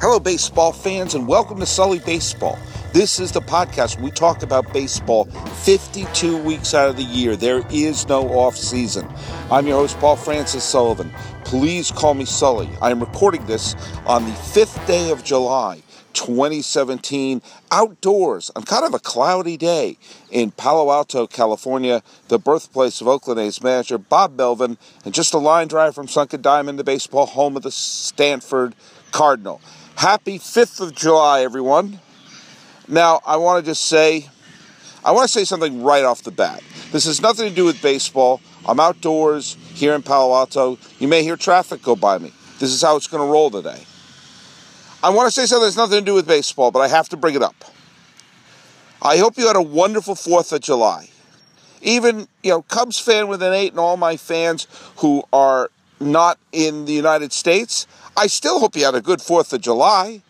Hello, baseball fans, and welcome to Sully Baseball. This is the podcast we talk about baseball 52 weeks out of the year. There is no off season. I'm your host, Paul Francis Sullivan. Please call me Sully. I am recording this on the 5th day of July. 2017 outdoors on kind of a cloudy day in Palo Alto, California, the birthplace of Oakland A's manager Bob Melvin, and just a line drive from Sunken Diamond, the baseball home of the Stanford Cardinal. Happy 5th of July, everyone. Now, I want to just say, I want to say something right off the bat. This has nothing to do with baseball. I'm outdoors here in Palo Alto. You may hear traffic go by me. This is how it's going to roll today. I want to say something that's nothing to do with baseball, but I have to bring it up. I hope you had a wonderful 4th of July. Even, you know, Cubs fan with an 8 and all my fans who are not in the United States, I still hope you had a good 4th of July.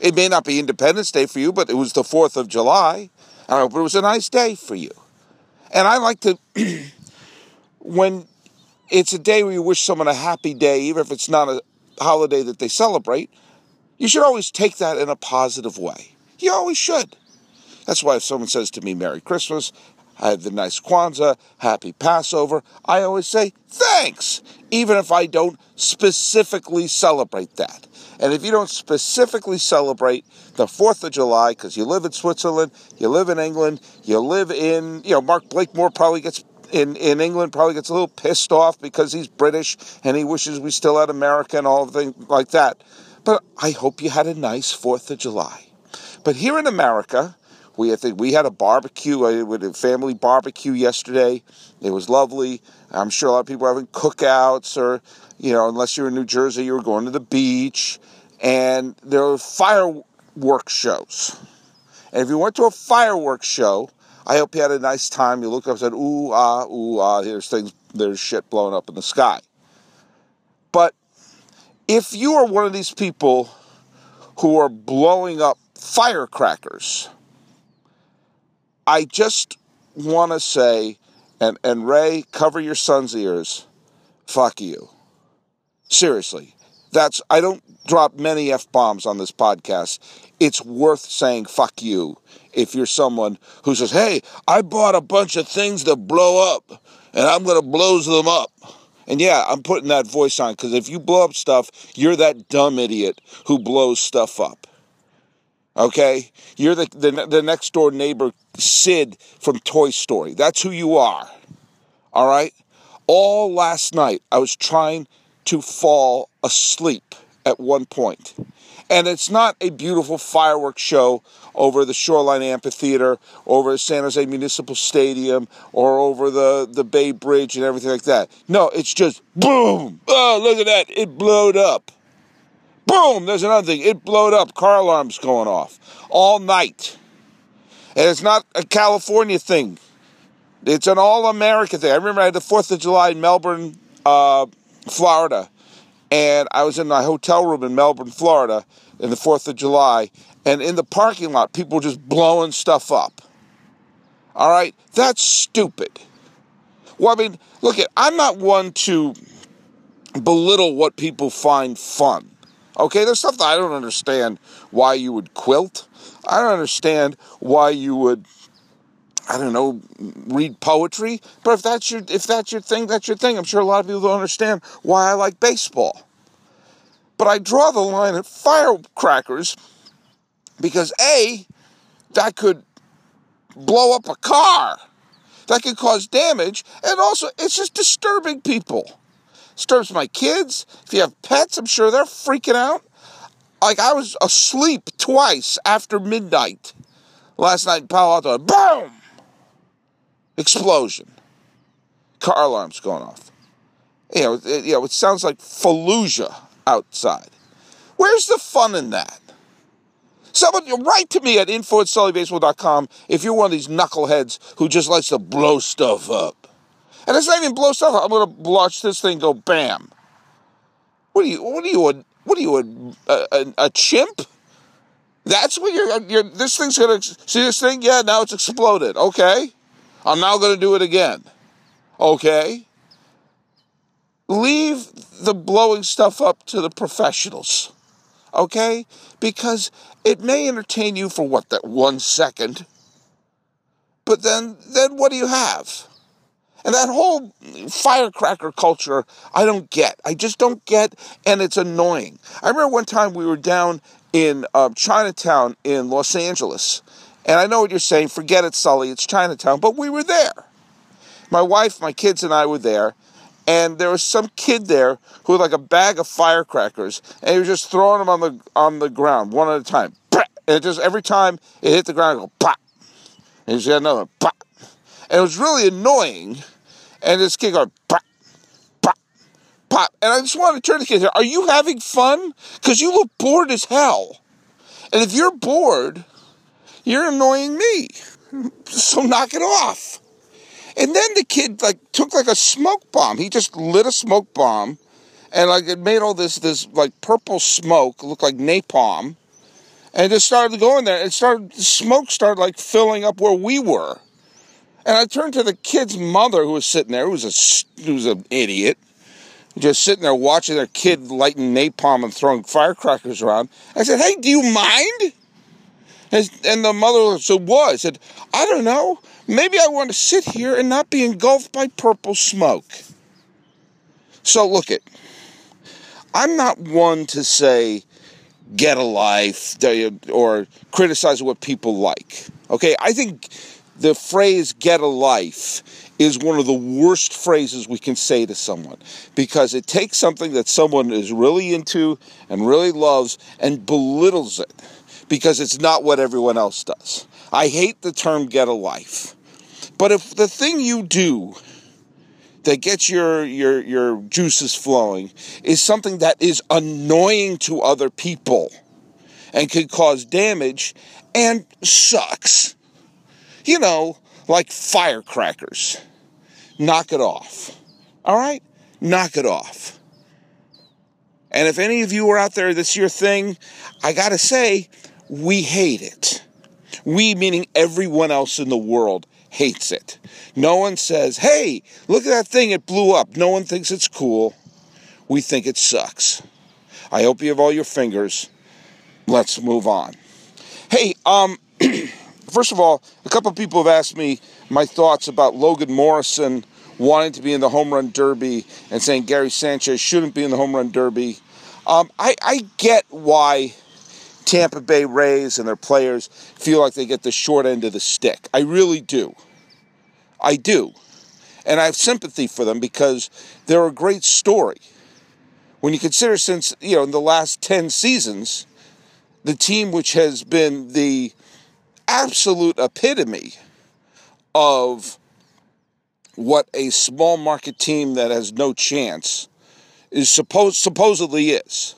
It may not be Independence Day for you, but it was the 4th of July. And I hope it was a nice day for you. And I like to, when it's a day where you wish someone a happy day, even if it's not a holiday that they celebrate, you should always take that in a positive way. You always should. That's why if someone says to me, Merry Christmas, I have the nice Kwanzaa, Happy Passover, I always say, thanks, even if I don't specifically celebrate that. And if you don't specifically celebrate the 4th of July, because you live in Switzerland, you live in England, you live in, you know, Mark Blakemore probably gets in, in England probably gets a little pissed off because he's British and he wishes we still had America and all things like that. But I hope you had a nice Fourth of July. But here in America, we we had a barbecue, a family barbecue yesterday. It was lovely. I'm sure a lot of people are having cookouts, or you know, unless you're in New Jersey, you were going to the beach. And there were fireworks shows. And if you went to a fireworks show, I hope you had a nice time. You looked up and said, "Ooh ah, ooh ah." There's things, there's shit blowing up in the sky. But if you are one of these people who are blowing up firecrackers, I just want to say, and, and Ray, cover your son's ears, fuck you. Seriously. That's, I don't drop many F bombs on this podcast. It's worth saying fuck you if you're someone who says, hey, I bought a bunch of things to blow up and I'm going to blows them up. And yeah, I'm putting that voice on because if you blow up stuff, you're that dumb idiot who blows stuff up. Okay? You're the, the, the next door neighbor, Sid from Toy Story. That's who you are. All right? All last night, I was trying to fall asleep at one point. And it's not a beautiful fireworks show over the Shoreline Amphitheater, over San Jose Municipal Stadium, or over the, the Bay Bridge and everything like that. No, it's just boom! Oh, look at that! It blowed up. Boom! There's another thing. It blowed up. Car alarms going off all night. And it's not a California thing. It's an all America thing. I remember I had the Fourth of July in Melbourne, uh, Florida, and I was in my hotel room in Melbourne, Florida, in the 4th of July, and in the parking lot, people were just blowing stuff up. All right? That's stupid. Well, I mean, look, at, I'm not one to belittle what people find fun. Okay, there's stuff that I don't understand why you would quilt. I don't understand why you would I don't know, read poetry. But if that's your if that's your thing, that's your thing. I'm sure a lot of people don't understand why I like baseball. But I draw the line at firecrackers because A, that could blow up a car. That could cause damage. And also it's just disturbing people. Disturbs my kids. If you have pets, I'm sure they're freaking out. Like I was asleep twice after midnight last night in Palo Alto. Boom! explosion, car alarms going off. You know, it, you know, it sounds like Fallujah outside. Where's the fun in that? Someone write to me at info at if you're one of these knuckleheads who just likes to blow stuff up. And it's not even blow stuff up. I'm going to watch this thing go bam. What are you? What are you? A, what are you? A, a, a chimp? That's what you're, you're. This thing's gonna see this thing. Yeah, now it's exploded. Okay. I'm now going to do it again. Okay? Leave the blowing stuff up to the professionals. okay? Because it may entertain you for what, that one second, but then, then what do you have? And that whole firecracker culture, I don't get. I just don't get, and it's annoying. I remember one time we were down in uh, Chinatown in Los Angeles, and I know what you're saying. Forget it, Sully. It's Chinatown, but we were there. My wife, my kids, and I were there, and there was some kid there who had like a bag of firecrackers, and he was just throwing them on the on the ground one at a time. And just every time it hit the ground, it go pop. And he's got another pop. And it was really annoying and this kid going pop, pop, pop. And I just want to turn to the kid. Are you having fun? Because you look bored as hell. And if you're bored, you're annoying me. So knock it off. And then the kid like took like a smoke bomb. He just lit a smoke bomb and like it made all this this like purple smoke look like napalm. And it just started going there. It started smoke started like filling up where we were. And I turned to the kid's mother who was sitting there, who was, a, who was an idiot, just sitting there watching their kid lighting napalm and throwing firecrackers around. I said, Hey, do you mind? And the mother said, What? I said, I don't know. Maybe I want to sit here and not be engulfed by purple smoke. So look it. I'm not one to say get a life or criticize what people like. Okay, I think the phrase get a life is one of the worst phrases we can say to someone because it takes something that someone is really into and really loves and belittles it because it's not what everyone else does. I hate the term get a life. But if the thing you do that gets your your your juices flowing is something that is annoying to other people and could cause damage and sucks you know, like firecrackers. Knock it off. All right? Knock it off. And if any of you are out there, this your thing, I got to say, we hate it. We, meaning everyone else in the world, hates it. No one says, hey, look at that thing, it blew up. No one thinks it's cool. We think it sucks. I hope you have all your fingers. Let's move on. Hey, um, first of all, a couple people have asked me my thoughts about Logan Morrison wanting to be in the home run derby and saying Gary Sanchez shouldn't be in the home run derby. Um, I, I get why Tampa Bay Rays and their players feel like they get the short end of the stick. I really do. I do. And I have sympathy for them because they're a great story. When you consider since, you know, in the last 10 seasons, the team which has been the absolute epitome of what a small market team that has no chance is supposed supposedly is.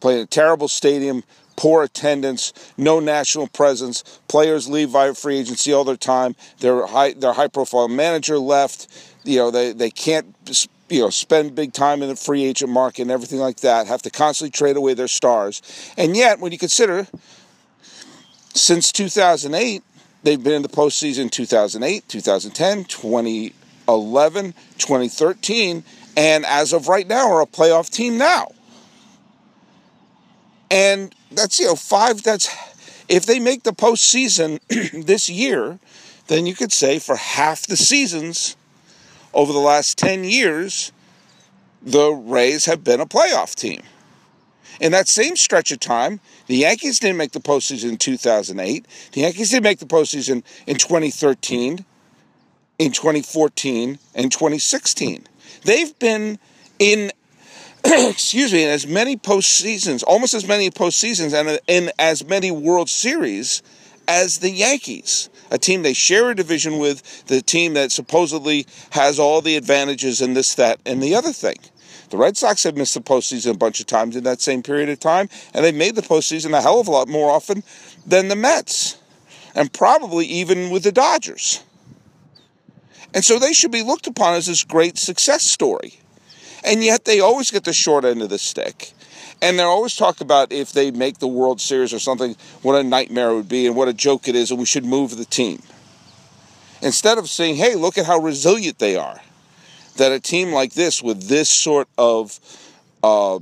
Playing a terrible stadium, poor attendance, no national presence. Players leave via free agency all their time. Their high their high profile manager left. You know they they can't you know spend big time in the free agent market and everything like that. Have to constantly trade away their stars. And yet, when you consider since 2008, they've been in the postseason 2008, 2010, 2011, 2013, and as of right now, are a playoff team now. And that's, you know, five, that's, if they make the postseason this year, then you could say for half the seasons over the last 10 years, the Rays have been a playoff team. In that same stretch of time, the Yankees didn't make the postseason in 2008. The Yankees didn't make the postseason in 2013, in 2014, and 2016. They've been in, excuse me, in as many postseasons, almost as many postseasons, and in as many World Series as the Yankees, a team they share a division with, the team that supposedly has all the advantages in this, that, and the other thing. The Red Sox have missed the postseason a bunch of times in that same period of time, and they've made the postseason a hell of a lot more often than the Mets, and probably even with the Dodgers. And so they should be looked upon as this great success story. And yet they always get the short end of the stick. And they're always talk about if they make the World Series or something, what a nightmare it would be and what a joke it is, and we should move the team. Instead of saying, hey, look at how resilient they are that a team like this, with this sort of, uh,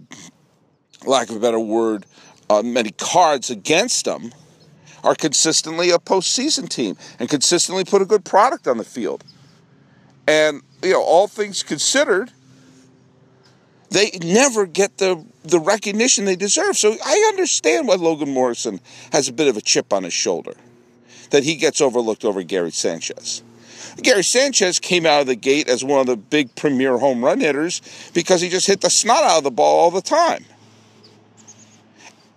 lack of a better word, uh, many cards against them, are consistently a postseason team and consistently put a good product on the field. And, you know, all things considered, they never get the, the recognition they deserve. So I understand why Logan Morrison has a bit of a chip on his shoulder, that he gets overlooked over Gary Sanchez. Gary Sanchez came out of the gate as one of the big premier home run hitters because he just hit the snot out of the ball all the time.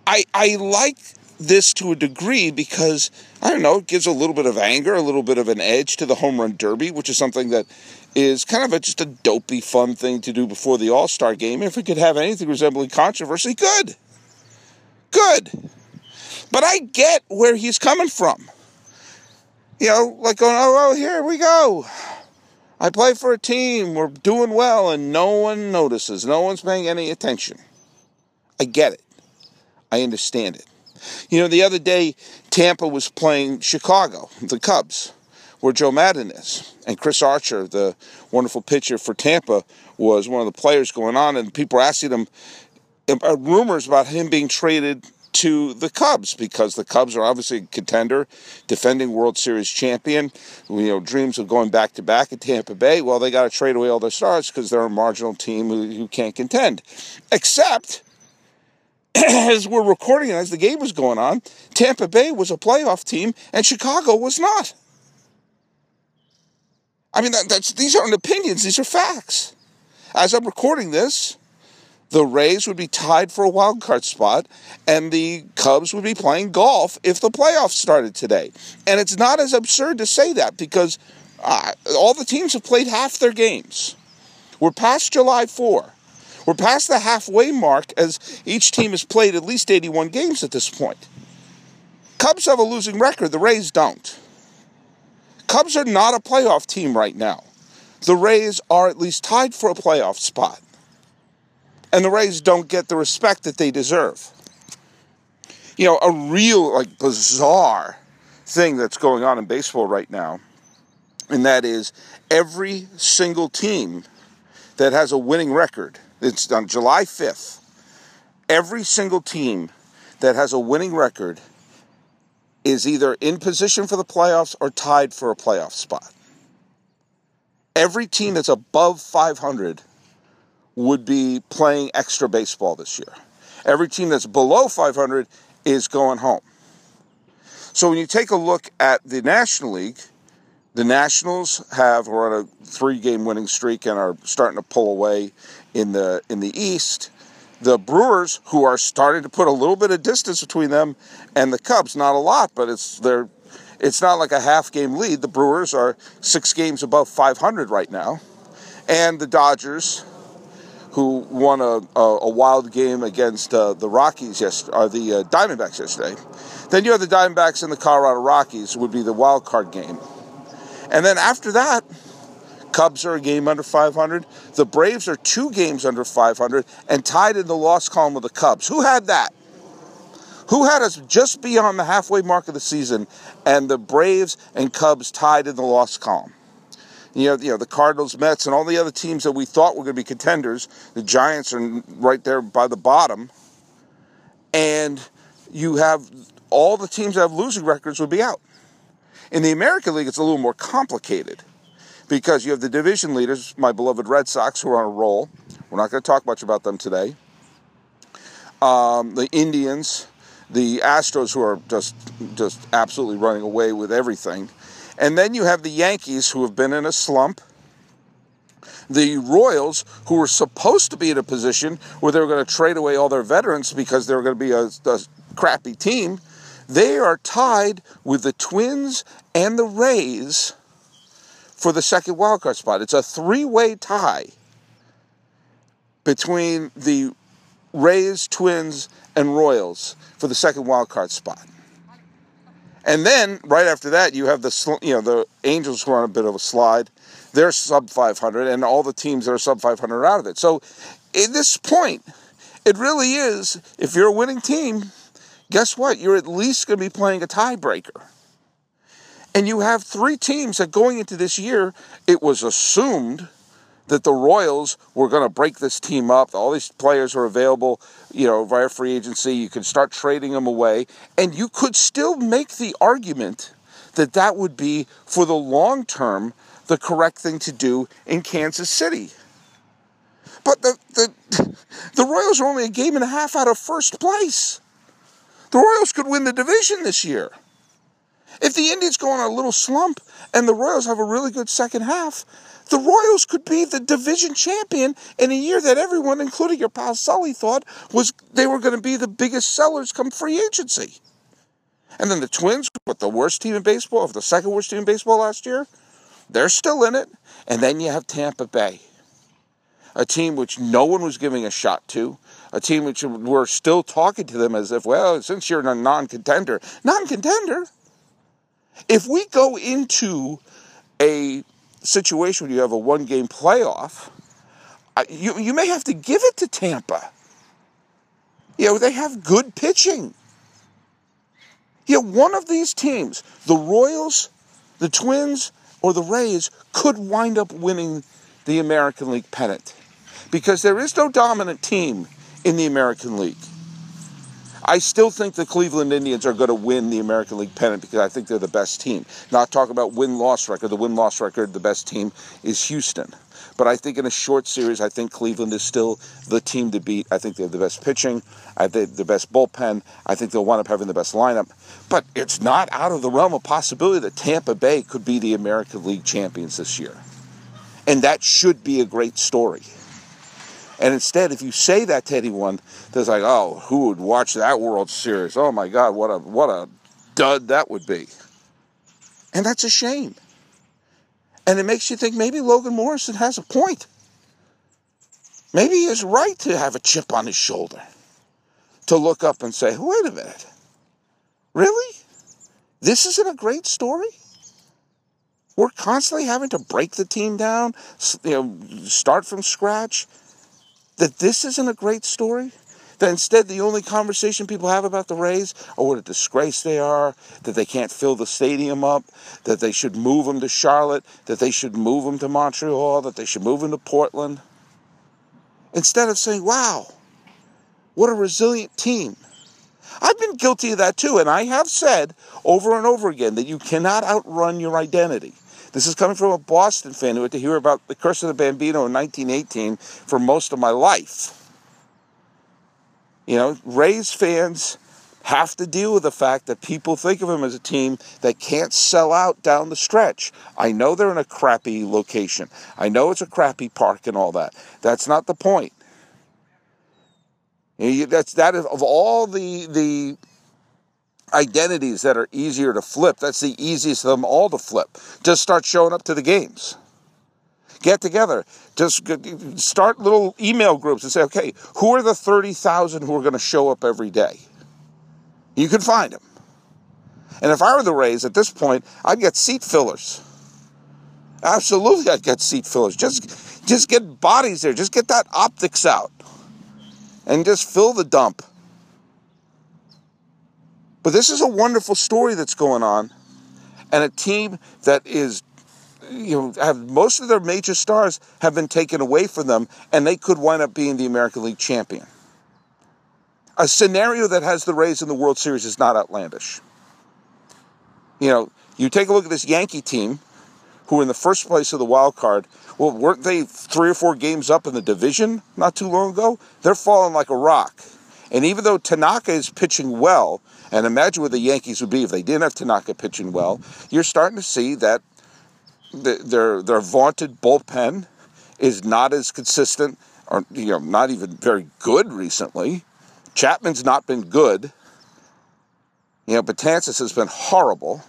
I, I like this to a degree because I don't know, it gives a little bit of anger, a little bit of an edge to the home run derby, which is something that is kind of a, just a dopey, fun thing to do before the All Star game. If it could have anything resembling controversy, good, good. But I get where he's coming from. You know, like going, oh, oh, here we go. I play for a team, we're doing well, and no one notices. No one's paying any attention. I get it. I understand it. You know, the other day, Tampa was playing Chicago, the Cubs, where Joe Maddon is. And Chris Archer, the wonderful pitcher for Tampa, was one of the players going on, and people were asking him uh, rumors about him being traded to the Cubs because the Cubs are obviously a contender, defending World Series champion. You know, dreams of going back to back at Tampa Bay. Well, they got to trade away all their stars because they're a marginal team who, who can't contend. Except as we're recording as the game was going on, Tampa Bay was a playoff team and Chicago was not. I mean, that, that's these aren't opinions; these are facts. As I'm recording this, the Rays would be tied for a wild card spot, and the Cubs would be playing golf if the playoffs started today. And it's not as absurd to say that because uh, all the teams have played half their games. We're past July 4. We're past the halfway mark as each team has played at least 81 games at this point. Cubs have a losing record, the Rays don't. Cubs are not a playoff team right now. The Rays are at least tied for a playoff spot. And the Rays don't get the respect that they deserve. You know, a real, like, bizarre thing that's going on in baseball right now, and that is every single team that has a winning record it's on July 5th. Every single team that has a winning record is either in position for the playoffs or tied for a playoff spot. Every team that's above 500 would be playing extra baseball this year. Every team that's below 500 is going home. So when you take a look at the National League, the Nationals have are on a three-game winning streak and are starting to pull away in the in the East. The Brewers, who are starting to put a little bit of distance between them and the Cubs, not a lot, but it's they're it's not like a half game lead. The Brewers are six games above 500 right now, and the Dodgers, who won a, a, a wild game against uh, the Rockies yesterday, or the uh, Diamondbacks yesterday. Then you have the Diamondbacks and the Colorado Rockies would be the wild card game, and then after that, Cubs are a game under 500. The Braves are two games under 500 and tied in the loss column with the Cubs. Who had that? Who had us just beyond the halfway mark of the season and the Braves and Cubs tied in the loss column? You know, you know, the Cardinals, Mets, and all the other teams that we thought were going to be contenders. The Giants are right there by the bottom. And you have all the teams that have losing records would be out. In the American League, it's a little more complicated because you have the division leaders, my beloved Red Sox, who are on a roll. We're not going to talk much about them today. Um, the Indians, the Astros, who are just just absolutely running away with everything, and then you have the Yankees, who have been in a slump. The Royals, who were supposed to be in a position where they were going to trade away all their veterans because they were going to be a, a crappy team, they are tied with the Twins and the Rays for the second wildcard spot. It's a three way tie between the Rays, Twins, and Royals for the second wildcard spot. And then right after that, you have the you know the Angels who are on a bit of a slide. They're sub 500, and all the teams that are sub 500 are out of it. So, at this point, it really is. If you're a winning team, guess what? You're at least going to be playing a tiebreaker. And you have three teams that going into this year, it was assumed that the Royals were going to break this team up. All these players are available, you know, via free agency. You could start trading them away, and you could still make the argument that that would be, for the long term, the correct thing to do in Kansas City. But the, the, the Royals are only a game and a half out of first place. The Royals could win the division this year. If the Indians go on a little slump and the Royals have a really good second half, the Royals could be the division champion in a year that everyone, including your pal Sully, thought was they were going to be the biggest sellers come free agency. And then the Twins, with the worst team in baseball, of the second worst team in baseball last year, they're still in it. And then you have Tampa Bay, a team which no one was giving a shot to, a team which we're still talking to them as if, well, since you're a non contender, non contender. If we go into a situation where you have a one game playoff, you, you may have to give it to Tampa. You know, they have good pitching. You know, one of these teams, the Royals, the Twins, or the Rays, could wind up winning the American League pennant because there is no dominant team in the American League. I still think the Cleveland Indians are going to win the American League pennant because I think they're the best team. Not talking about win loss record. The win loss record, the best team is Houston. But I think in a short series, I think Cleveland is still the team to beat. I think they have the best pitching. I think the best bullpen. I think they'll wind up having the best lineup. But it's not out of the realm of possibility that Tampa Bay could be the American League champions this year. And that should be a great story. And instead, if you say that to anyone, there's like, oh, who would watch that World Series? Oh my God, what a what a dud that would be. And that's a shame. And it makes you think maybe Logan Morrison has a point. Maybe he is right to have a chip on his shoulder. To look up and say, wait a minute. Really? This isn't a great story? We're constantly having to break the team down, you know, start from scratch that this isn't a great story? That instead the only conversation people have about the Rays are what a disgrace they are, that they can't fill the stadium up, that they should move them to Charlotte, that they should move them to Montreal, that they should move them to Portland. Instead of saying, wow, what a resilient team. I've been guilty of that too, and I have said over and over again that you cannot outrun your identity. This is coming from a Boston fan who had to hear about the curse of the Bambino in 1918 for most of my life. You know, Rays fans have to deal with the fact that people think of them as a team that can't sell out down the stretch. I know they're in a crappy location. I know it's a crappy park and all that. That's not the point. That's that of all the the identities that are easier to flip. That's the easiest of them all to flip. Just start showing up to the games. Get together. Just start little email groups and say, okay, who are the 30,000 who are going to show up every day? You can find them. And if I were the Rays at this point, I'd get seat fillers. Absolutely, I'd get seat fillers. Just, just get bodies there. Just get that optics out, and just fill the dump. But this is a wonderful story that's going on, and a team that is, you know, have most of their major stars have been taken away from them, and they could wind up being the American League champion. A scenario that has the Rays in the World Series is not outlandish. You know, you take a look at this Yankee team, who were in the first place of the wild card, well, weren't they three or four games up in the division not too long ago? They're falling like a rock. And even though Tanaka is pitching well, and imagine what the Yankees would be if they didn't have Tanaka pitching well. You're starting to see that the, their their vaunted bullpen is not as consistent, or you know, not even very good recently. Chapman's not been good. You know, Betances has been horrible,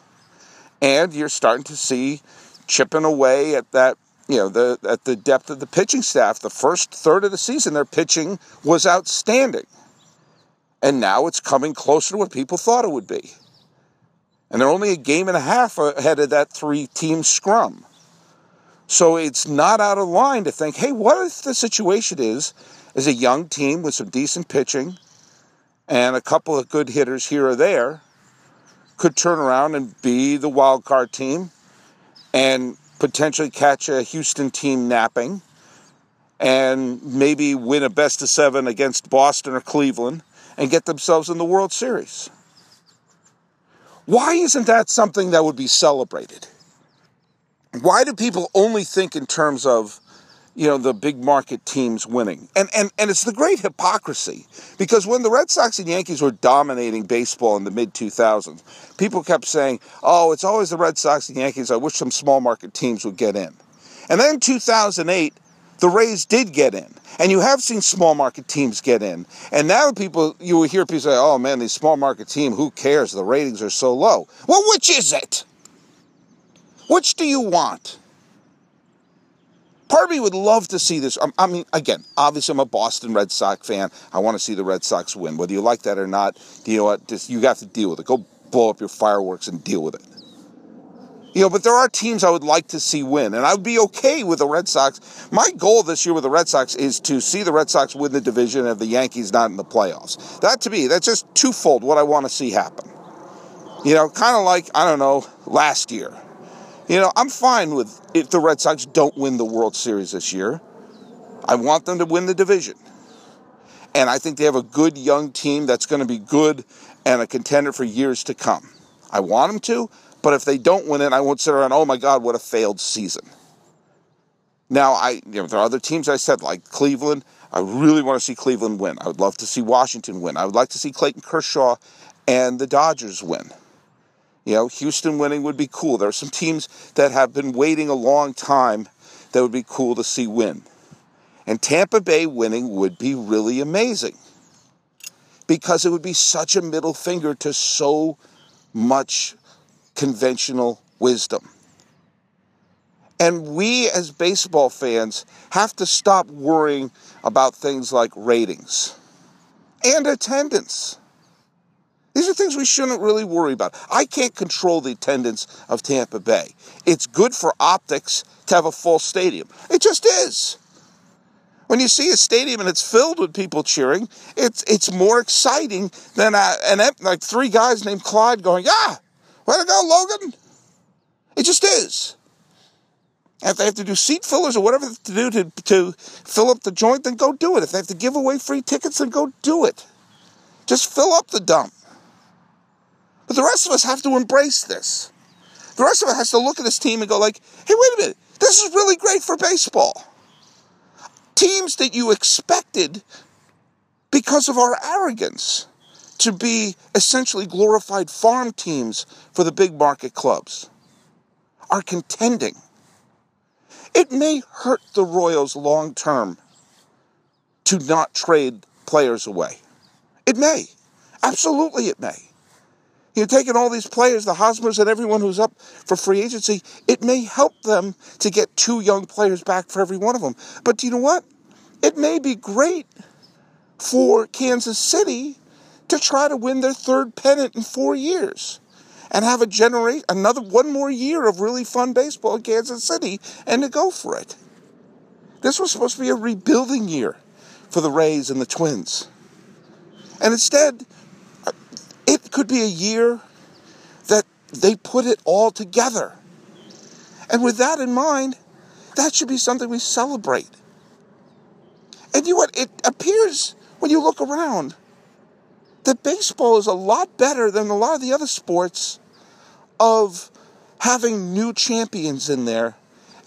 and you're starting to see chipping away at that. You know, the at the depth of the pitching staff. The first third of the season, their pitching was outstanding. And now it's coming closer to what people thought it would be. And they're only a game and a half ahead of that three team scrum. So it's not out of line to think, hey, what if the situation is is a young team with some decent pitching and a couple of good hitters here or there could turn around and be the wild card team and potentially catch a Houston team napping and maybe win a best of seven against Boston or Cleveland and get themselves in the World Series. Why isn't that something that would be celebrated? Why do people only think in terms of, you know, the big market teams winning? And and and it's the great hypocrisy because when the Red Sox and Yankees were dominating baseball in the mid 2000s, people kept saying, "Oh, it's always the Red Sox and Yankees. I wish some small market teams would get in." And then 2008, the Rays did get in. And you have seen small market teams get in. And now people, you will hear people say, oh man, these small market team, who cares? The ratings are so low. Well, which is it? Which do you want? Part of me would love to see this. Um, I mean, again, obviously, I'm a Boston Red Sox fan. I want to see the Red Sox win. Whether you like that or not, you know what? Just, you have to deal with it. Go blow up your fireworks and deal with it. You know, but there are teams I would like to see win, and I would be okay with the Red Sox. My goal this year with the Red Sox is to see the Red Sox win the division and the Yankees not in the playoffs. That to me, that's just twofold what I want to see happen. You know, kind of like, I don't know, last year. You know, I'm fine with if the Red Sox don't win the World Series this year. I want them to win the division. And I think they have a good young team that's going to be good and a contender for years to come. I want them to. But if they don't win it, I won't sit around, oh my God, what a failed season. Now, I you know, there are other teams I said, like Cleveland. I really want to see Cleveland win. I would love to see Washington win. I would like to see Clayton Kershaw and the Dodgers win. You know, Houston winning would be cool. There are some teams that have been waiting a long time that would be cool to see win. And Tampa Bay winning would be really amazing because it would be such a middle finger to so much conventional wisdom. And we as baseball fans have to stop worrying about things like ratings and attendance. These are things we shouldn't really worry about. I can't control the attendance of Tampa Bay. It's good for optics to have a full stadium. It just is. When you see a stadium and it's filled with people cheering, it's it's more exciting than a, an like three guys named Clyde going, "Yeah, Way to go, Logan. It just is. If they have to do seat fillers or whatever to do to, to fill up the joint, then go do it. If they have to give away free tickets, then go do it. Just fill up the dump. But the rest of us have to embrace this. The rest of us has to look at this team and go like, hey, wait a minute. This is really great for baseball. Teams that you expected because of our arrogance to be essentially glorified farm teams for the big market clubs are contending. It may hurt the Royals long term to not trade players away. It may. Absolutely, it may. You're taking all these players, the Hosmers and everyone who's up for free agency, it may help them to get two young players back for every one of them. But do you know what? It may be great for Kansas City to try to win their third pennant in four years and have a generate another one more year of really fun baseball in Kansas City and to go for it. This was supposed to be a rebuilding year for the Rays and the Twins. And instead, uh, it could be a year that they put it all together. And with that in mind, that should be something we celebrate. And you know what? It appears when you look around that baseball is a lot better than a lot of the other sports of having new champions in there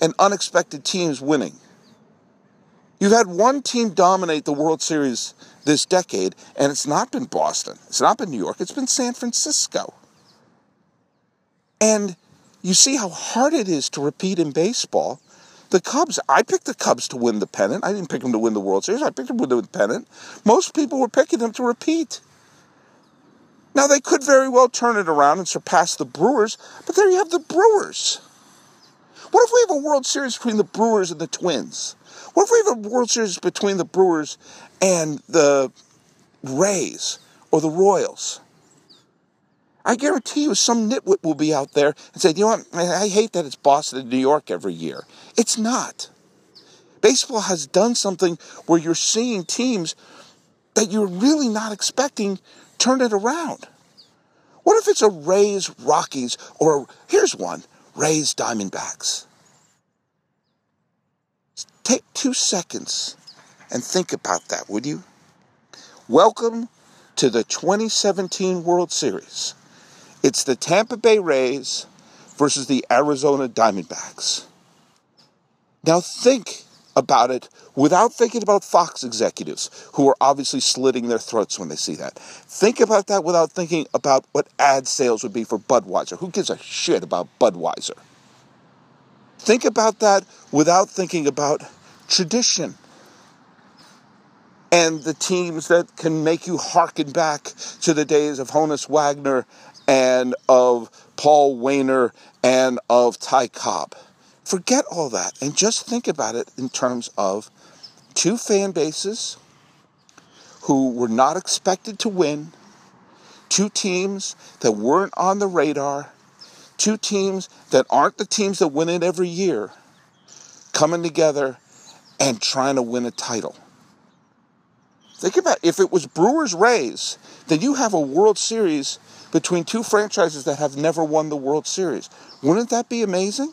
and unexpected teams winning. You've had one team dominate the World Series this decade, and it's not been Boston. It's not been New York. It's been San Francisco. And you see how hard it is to repeat in baseball. The Cubs, I picked the Cubs to win the pennant. I didn't pick them to win the World Series. I picked them to win the pennant. Most people were picking them to repeat. Now, they could very well turn it around and surpass the Brewers, but there you have the Brewers. What if we have a World Series between the Brewers and the Twins? What if we have a World Series between the Brewers and the Rays or the Royals? I guarantee you some nitwit will be out there and say, you know what, I hate that it's Boston and New York every year. It's not. Baseball has done something where you're seeing teams that you're really not expecting turn it around. What if it's a Rays Rockies or here's one Rays Diamondbacks? Take two seconds and think about that, would you? Welcome to the 2017 World Series. It's the Tampa Bay Rays versus the Arizona Diamondbacks. Now think about it without thinking about Fox executives who are obviously slitting their throats when they see that. Think about that without thinking about what ad sales would be for Budweiser. Who gives a shit about Budweiser? Think about that without thinking about tradition and the teams that can make you harken back to the days of Honus Wagner and of Paul Waner and of Ty Cobb. Forget all that and just think about it in terms of two fan bases who were not expected to win, two teams that weren't on the radar, two teams that aren't the teams that win it every year, coming together and trying to win a title. Think about if it was Brewers Rays, then you have a World Series between two franchises that have never won the World Series. Wouldn't that be amazing?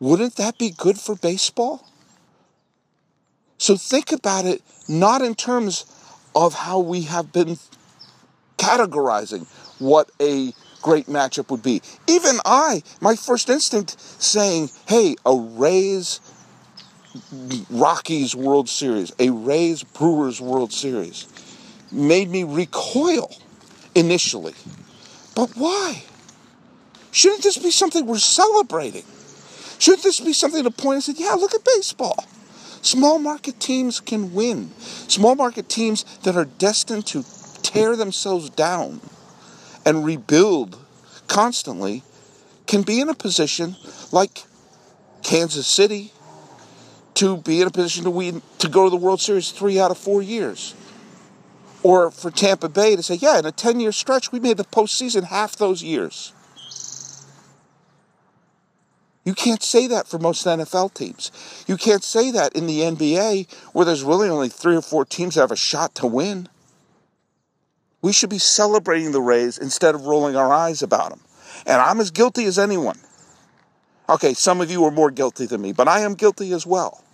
Wouldn't that be good for baseball? So think about it not in terms of how we have been categorizing what a great matchup would be. Even I, my first instinct saying, hey, a Rays Rockies World Series, a Rays Brewers World Series, made me recoil initially. But why? Shouldn't this be something we're celebrating? Shouldn't this be something to point say, yeah, look at baseball. Small market teams can win. Small market teams that are destined to tear themselves down and rebuild constantly can be in a position like Kansas City, to be in a position to win to go to the World Series three out of four years. Or for Tampa Bay to say, yeah, in a 10 year stretch, we made the postseason half those years. You can't say that for most NFL teams. You can't say that in the NBA where there's really only three or four teams that have a shot to win. We should be celebrating the Rays instead of rolling our eyes about them. And I'm as guilty as anyone. Okay, some of you are more guilty than me, but I am guilty as well.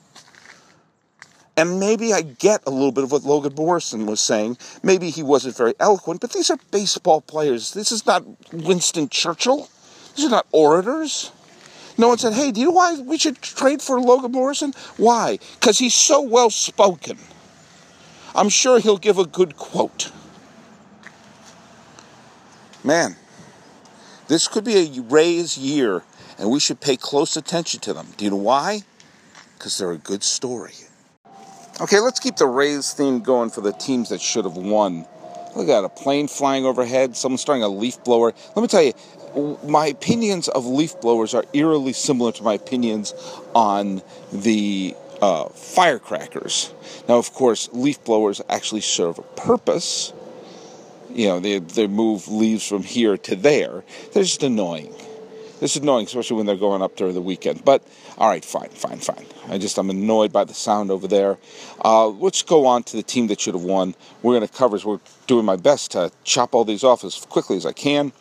And maybe I get a little bit of what Logan Morrison was saying. Maybe he wasn't very eloquent, but these are baseball players. This is not Winston Churchill. These are not orators. No one said, hey, do you know why we should trade for Logan Morrison? Why? Because he's so well spoken. I'm sure he'll give a good quote. Man, this could be a Rays year, and we should pay close attention to them. Do you know why? Because they're a good story. Okay, let's keep the Rays theme going for the teams that should have won. Look at a plane flying overhead, someone starting a leaf blower. Let me tell you, my opinions of leaf blowers are eerily similar to my opinions on the uh, firecrackers. Now, of course, leaf blowers actually serve a purpose. You know, they, they move leaves from here to there. They're just annoying. This is annoying, especially when they're going up during the weekend. But all right, fine, fine, fine. I just I'm annoyed by the sound over there. Uh, let's go on to the team that should have won. We're going to cover. We're doing my best to chop all these off as quickly as I can.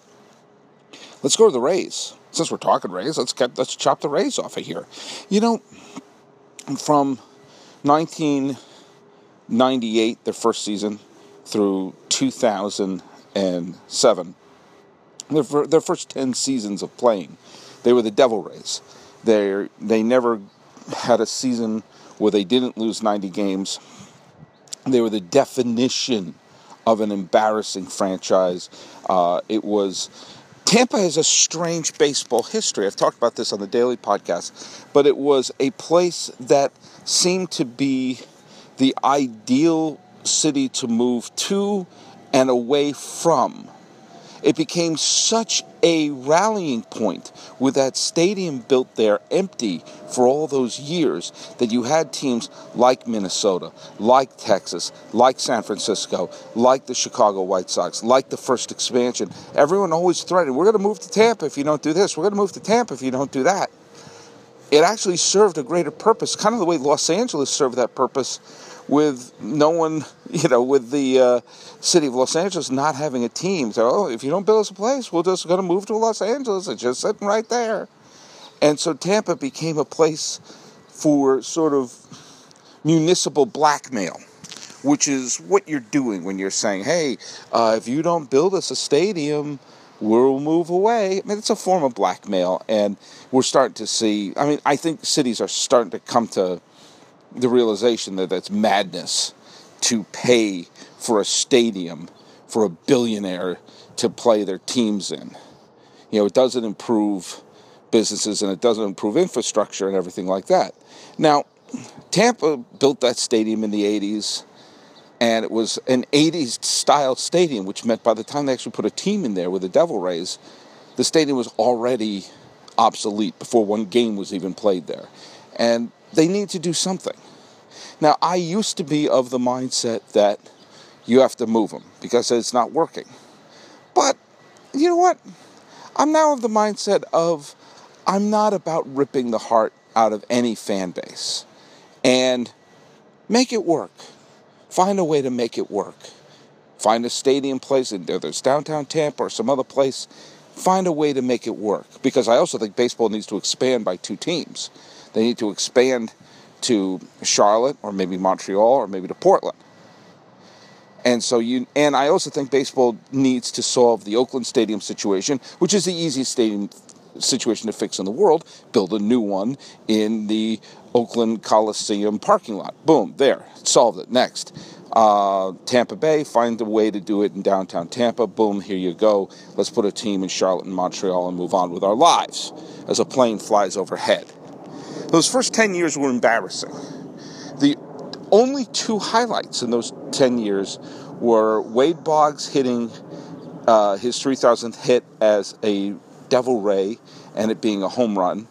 Let's go to the Rays. Since we're talking Rays, let's get let's chop the Rays off of here. You know, from 1998, their first season, through 2007 their, their first 10 seasons of playing, they were the Devil Rays. They they never had a season where they didn't lose 90 games. They were the definition of an embarrassing franchise. Uh, it was Tampa has a strange baseball history. I've talked about this on the daily podcast, but it was a place that seemed to be the ideal city to move to and away from it became such a rallying point with that stadium built there empty for all those years that you had teams like Minnesota, like Texas, like San Francisco, like the Chicago White Sox, like the first expansion. Everyone always threatened, we're going to move to Tampa if you don't do this, we're going to move to Tampa if you don't do that. It actually served a greater purpose, kind of the way Los Angeles served that purpose with no one, you know, with the uh, city of Los Angeles not having a team. So, oh, if you don't build us a place, we're just going to move to Los Angeles. It's just sitting right there. And so Tampa became a place for sort of municipal blackmail, which is what you're doing when you're saying, hey, uh, if you don't build us a stadium, we'll move away. I mean, it's a form of blackmail, and we're starting to see. I mean, I think cities are starting to come to the realization that that's madness to pay for a stadium for a billionaire to play their teams in. You know, it doesn't improve businesses and it doesn't improve infrastructure and everything like that. Now, Tampa built that stadium in the 80s and it was an 80s style stadium, which meant by the time they actually put a team in there with the Devil Rays, the stadium was already obsolete before one game was even played there. And they need to do something. Now, I used to be of the mindset that you have to move them because it's not working. But you know what? I'm now of the mindset of I'm not about ripping the heart out of any fan base. And make it work. Find a way to make it work. Find a stadium place, and there's downtown Tampa or some other place. Find a way to make it work. Because I also think baseball needs to expand by two teams. They need to expand to Charlotte or maybe Montreal or maybe to Portland. And so you and I also think baseball needs to solve the Oakland Stadium situation, which is the easiest stadium situation to fix in the world. Build a new one in the Oakland Coliseum parking lot. Boom, there, solved it. Next, uh, Tampa Bay, find a way to do it in downtown Tampa. Boom, here you go. Let's put a team in Charlotte and Montreal and move on with our lives as a plane flies overhead. Those first 10 years were embarrassing. The only two highlights in those 10 years were Wade Boggs hitting uh, his 3,000th hit as a Devil Ray and it being a home run.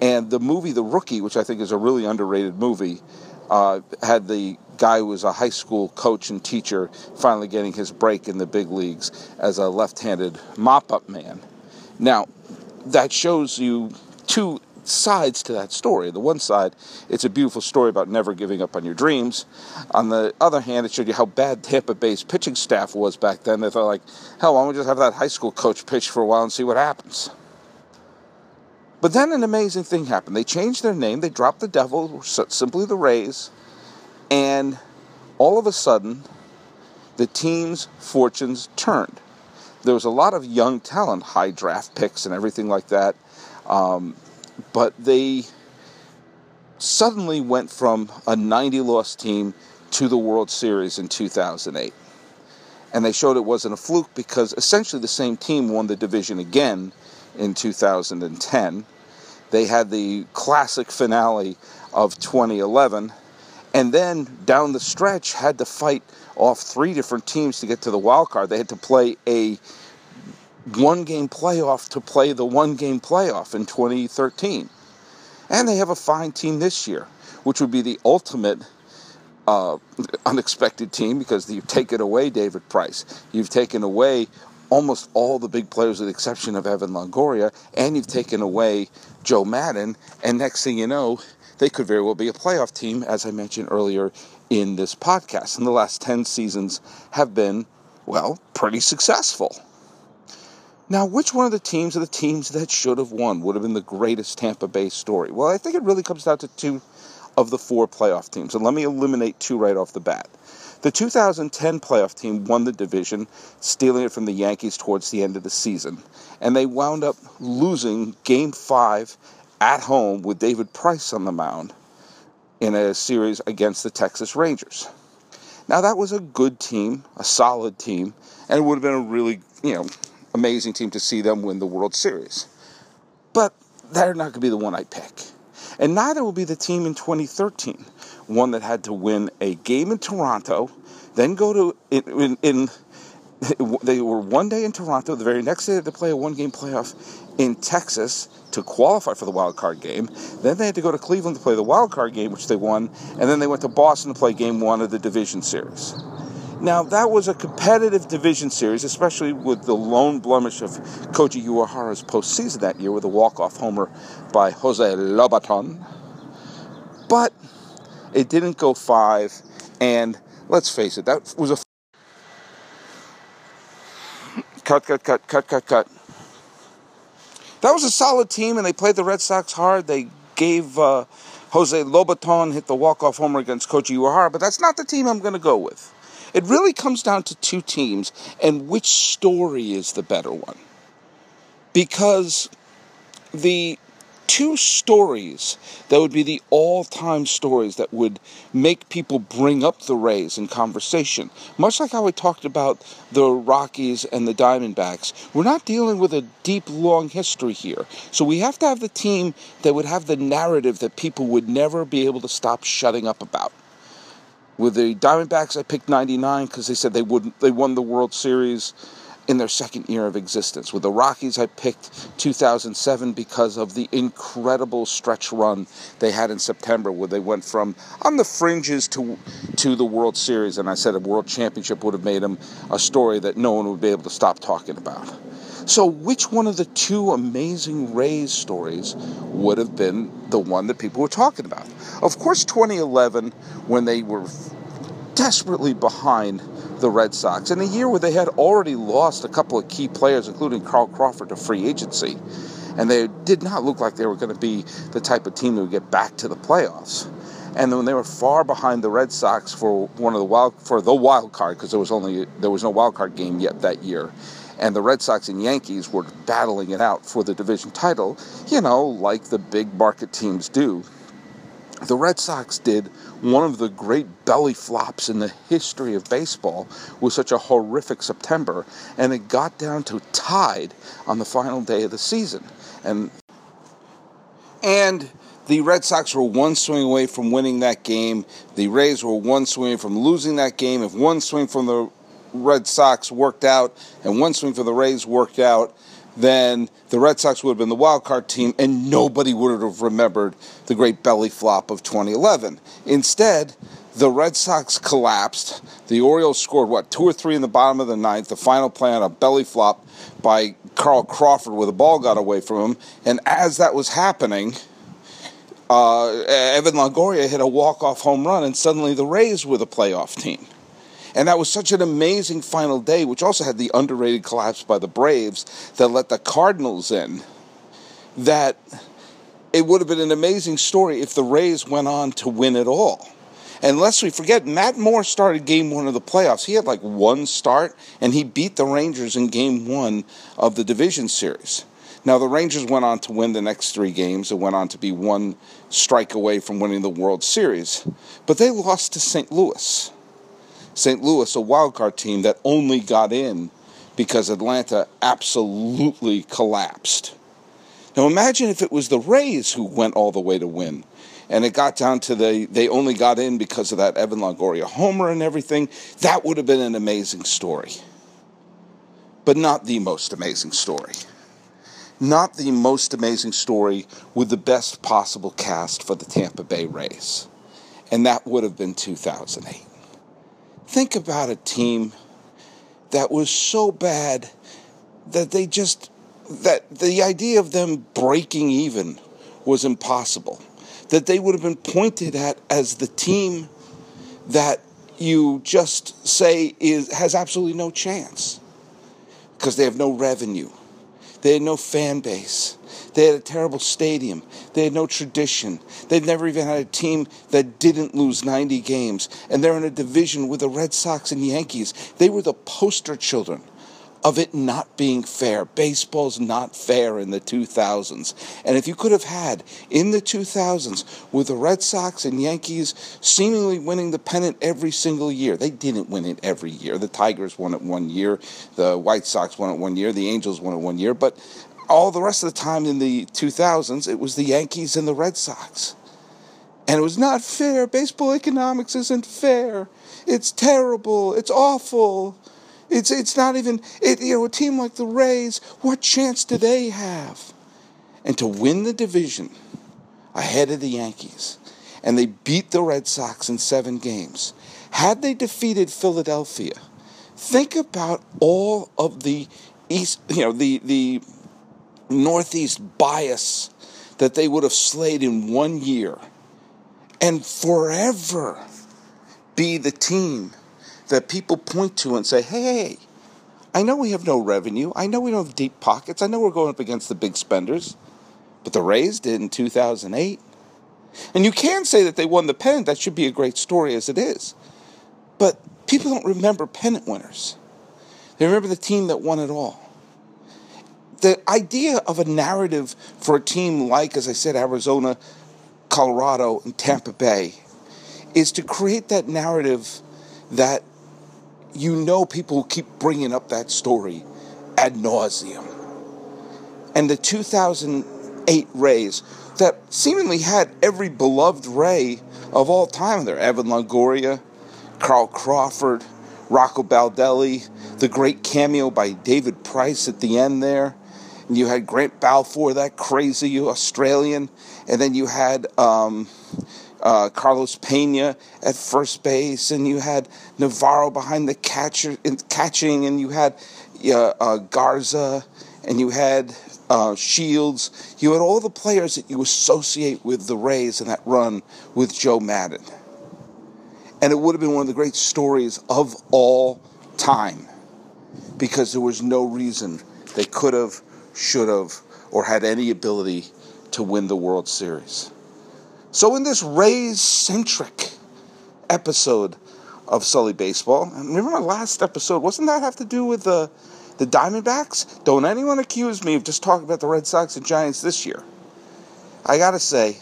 And the movie The Rookie, which I think is a really underrated movie, uh, had the guy who was a high school coach and teacher finally getting his break in the big leagues as a left handed mop up man. Now, that shows you two sides to that story. The one side, it's a beautiful story about never giving up on your dreams. On the other hand, it showed you how bad the Tampa Bay's pitching staff was back then. They thought, like, hell, why don't we just have that high school coach pitch for a while and see what happens? But then an amazing thing happened. They changed their name. They dropped the devil, simply the Rays, and all of a sudden, the team's fortunes turned. There was a lot of young talent, high draft picks, and everything like that. Um, but they suddenly went from a 90 loss team to the World Series in 2008. And they showed it wasn't a fluke because essentially the same team won the division again in 2010. They had the classic finale of 2011 and then down the stretch had to fight off three different teams to get to the wild card. They had to play a one game playoff to play the one game playoff in 2013. And they have a fine team this year, which would be the ultimate uh, unexpected team because you've taken away David Price. You've taken away almost all the big players with the exception of Evan Longoria, and you've taken away Joe Maddon. And next thing you know, they could very well be a playoff team, as I mentioned earlier in this podcast. And the last 10 seasons have been, well, pretty successful. Now, which one of the teams are the teams that should have won would have been the greatest Tampa Bay story? Well, I think it really comes down to two of the four playoff teams. And let me eliminate two right off the bat. The 2010 playoff team won the division, stealing it from the Yankees towards the end of the season. And they wound up losing game five at home with David Price on the mound in a series against the Texas Rangers. Now, that was a good team, a solid team, and it would have been a really, you know, amazing team to see them win the World Series. But they're not going to be the one I pick. And neither will be the team in 2013, one that had to win a game in Toronto, then go to in, in, in they were one day in Toronto. The very next day, they had to play a one-game playoff in Texas to qualify for the wild card game. Then they had to go to Cleveland to play the wild card game, which they won, and then they went to Boston to play Game One of the division series. Now, that was a competitive division series, especially with the lone blemish of Koji Uehara's postseason that year with a walk-off homer by Jose Lobaton. But it didn't go five, and let's face it, that was a cut, cut, cut, cut, cut, cut. That was a solid team, and they played the Red Sox hard. They gave uh, Jose Lobaton hit the walk-off homer against Koji Uehara, but that's not the team I'm going to go with. It really comes down to two teams and which story is the better one. Because the two stories that would be the all time stories that would make people bring up the Rays in conversation. Much like how we talked about the Rockies and the Diamondbacks, we're not dealing with a deep, long history here. So we have to have the team that would have the narrative that people would never be able to stop shutting up about. With the Diamondbacks, I picked 99 because they said they wouldn't. they won the World Series in their second year of existence. With the Rockies, I picked 2007 because of the incredible stretch run they had in September, where they went from on the fringes to to the World Series, and I said a World Championship would have made them a story that no one would be able to stop talking about. So, which one of the two amazing Rays stories would have been the one that people were talking about? Of course, 2011, when they were desperately behind the Red Sox in a year where they had already lost a couple of key players, including Carl Crawford, to free agency. And they did not look like they were going to be the type of team that would get back to the playoffs. And when they were far behind the Red Sox for one of the wild for the wild card, because there was only there was no wild card game yet that year, and the Red Sox and Yankees were battling it out for the division title, you know, like the big market teams do the Red Sox did one of the great belly flops in the history of baseball with such a horrific September, and it got down to tied on the final day of the season. And and the Red Sox were one swing away from winning that game. The Rays were one swing from losing that game. If one swing from the Red Sox worked out and one swing for the Rays worked out, then the Red Sox would have been the wild card team and nobody would have remembered the great belly flop of 2011. Instead, the Red Sox collapsed. The Orioles scored, what, two or three in the bottom of the ninth. The final play on a belly flop by Carl Crawford where the ball got away from him. And as that was happening, uh, Evan Longoria hit a walk-off home run, and suddenly the Rays were the playoff team. And that was such an amazing final day, which also had the underrated collapse by the Braves that let the Cardinals in, that it would have been an amazing story if the Rays went on to win it all. And lest we forget, Matt Moore started game one of the playoffs. He had like one start, and he beat the Rangers in game one of the division series. Now, the Rangers went on to win the next three games and went on to be one strike away from winning the World Series. But they lost to St. Louis. St. Louis, a wild card team that only got in because Atlanta absolutely collapsed. Now imagine if it was the Rays who went all the way to win. And it got down to the they only got in because of that Evan Longoria homer and everything. That would have been an amazing story. But not the most amazing story. Not the most amazing story with the best possible cast for the Tampa Bay Rays. And that would have been 2008. Think about a team that was so bad that they just that the idea of them breaking even was impossible. That they would have been pointed at as the team that you just say is has absolutely no chance because they have no revenue. They had no fan base. They had a terrible stadium. They had no tradition. They'd never even had a team that didn't lose 90 games. And they're in a division with the Red Sox and Yankees. They were the poster children of it not being fair. Baseball's not fair in the 2000s. And if you could have had in the 2000s with the Red Sox and Yankees seemingly winning the pennant every single year, they didn't win it every year. The Tigers won it one year, the White Sox won it one year, the Angels won it one year, but all the rest of the time in the 2000s, it was the Yankees and the Red Sox. And it was not fair. Baseball economics isn't fair. It's terrible. It's awful. It's, it's not even, it, you know, a team like the Rays, what chance do they have? And to win the division ahead of the Yankees, and they beat the Red Sox in seven games. Had they defeated Philadelphia, think about all of the East, you know, the, the Northeast bias that they would have slayed in one year and forever be the team that people point to and say, hey, I know we have no revenue. I know we don't have deep pockets. I know we're going up against the big spenders. But the Rays did in 2008. And you can say that they won the pennant. That should be a great story as it is. But people don't remember pennant winners. They remember the team that won it all. The idea of a narrative for a team like, as I said, Arizona, Colorado, and Tampa Bay is to create that narrative that you know people keep bringing up that story ad nauseum. And the 2008 Rays that seemingly had every beloved Ray of all time there Evan Longoria, Carl Crawford, Rocco Baldelli, the great cameo by David Price at the end there. And you had Grant Balfour, that crazy Australian. And then you had um, uh, Carlos Pena at first base. And you had Navarro behind the catcher, catching. And you had uh, uh, Garza. And you had uh, Shields. You had all the players that you associate with the Rays in that run with Joe Maddon, And it would have been one of the great stories of all time because there was no reason they could have, should have, or had any ability to win the World Series. So, in this Rays centric episode of Sully Baseball, remember my last episode, wasn't that have to do with the, the Diamondbacks? Don't anyone accuse me of just talking about the Red Sox and Giants this year. I gotta say,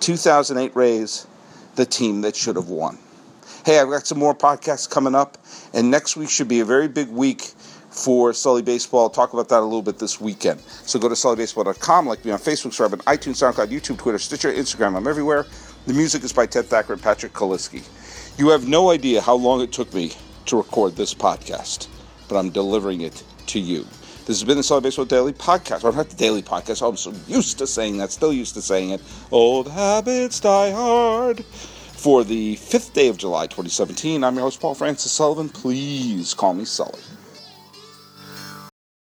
2008 Rays, the team that should have won. Hey, I've got some more podcasts coming up, and next week should be a very big week for Sully Baseball. Talk about that a little bit this weekend. So go to sullybaseball.com, like me on Facebook, subscribe on iTunes, SoundCloud, YouTube, Twitter, Stitcher, Instagram. I'm everywhere. The music is by Ted Thacker and Patrick Kaliski. You have no idea how long it took me to record this podcast, but I'm delivering it to you. This has been the Sully Baseball Daily Podcast, or not the Daily Podcast. I'm so used to saying that, still used to saying it. Old habits die hard. For the fifth day of July 2017, I'm your host, Paul Francis Sullivan. Please call me Sully.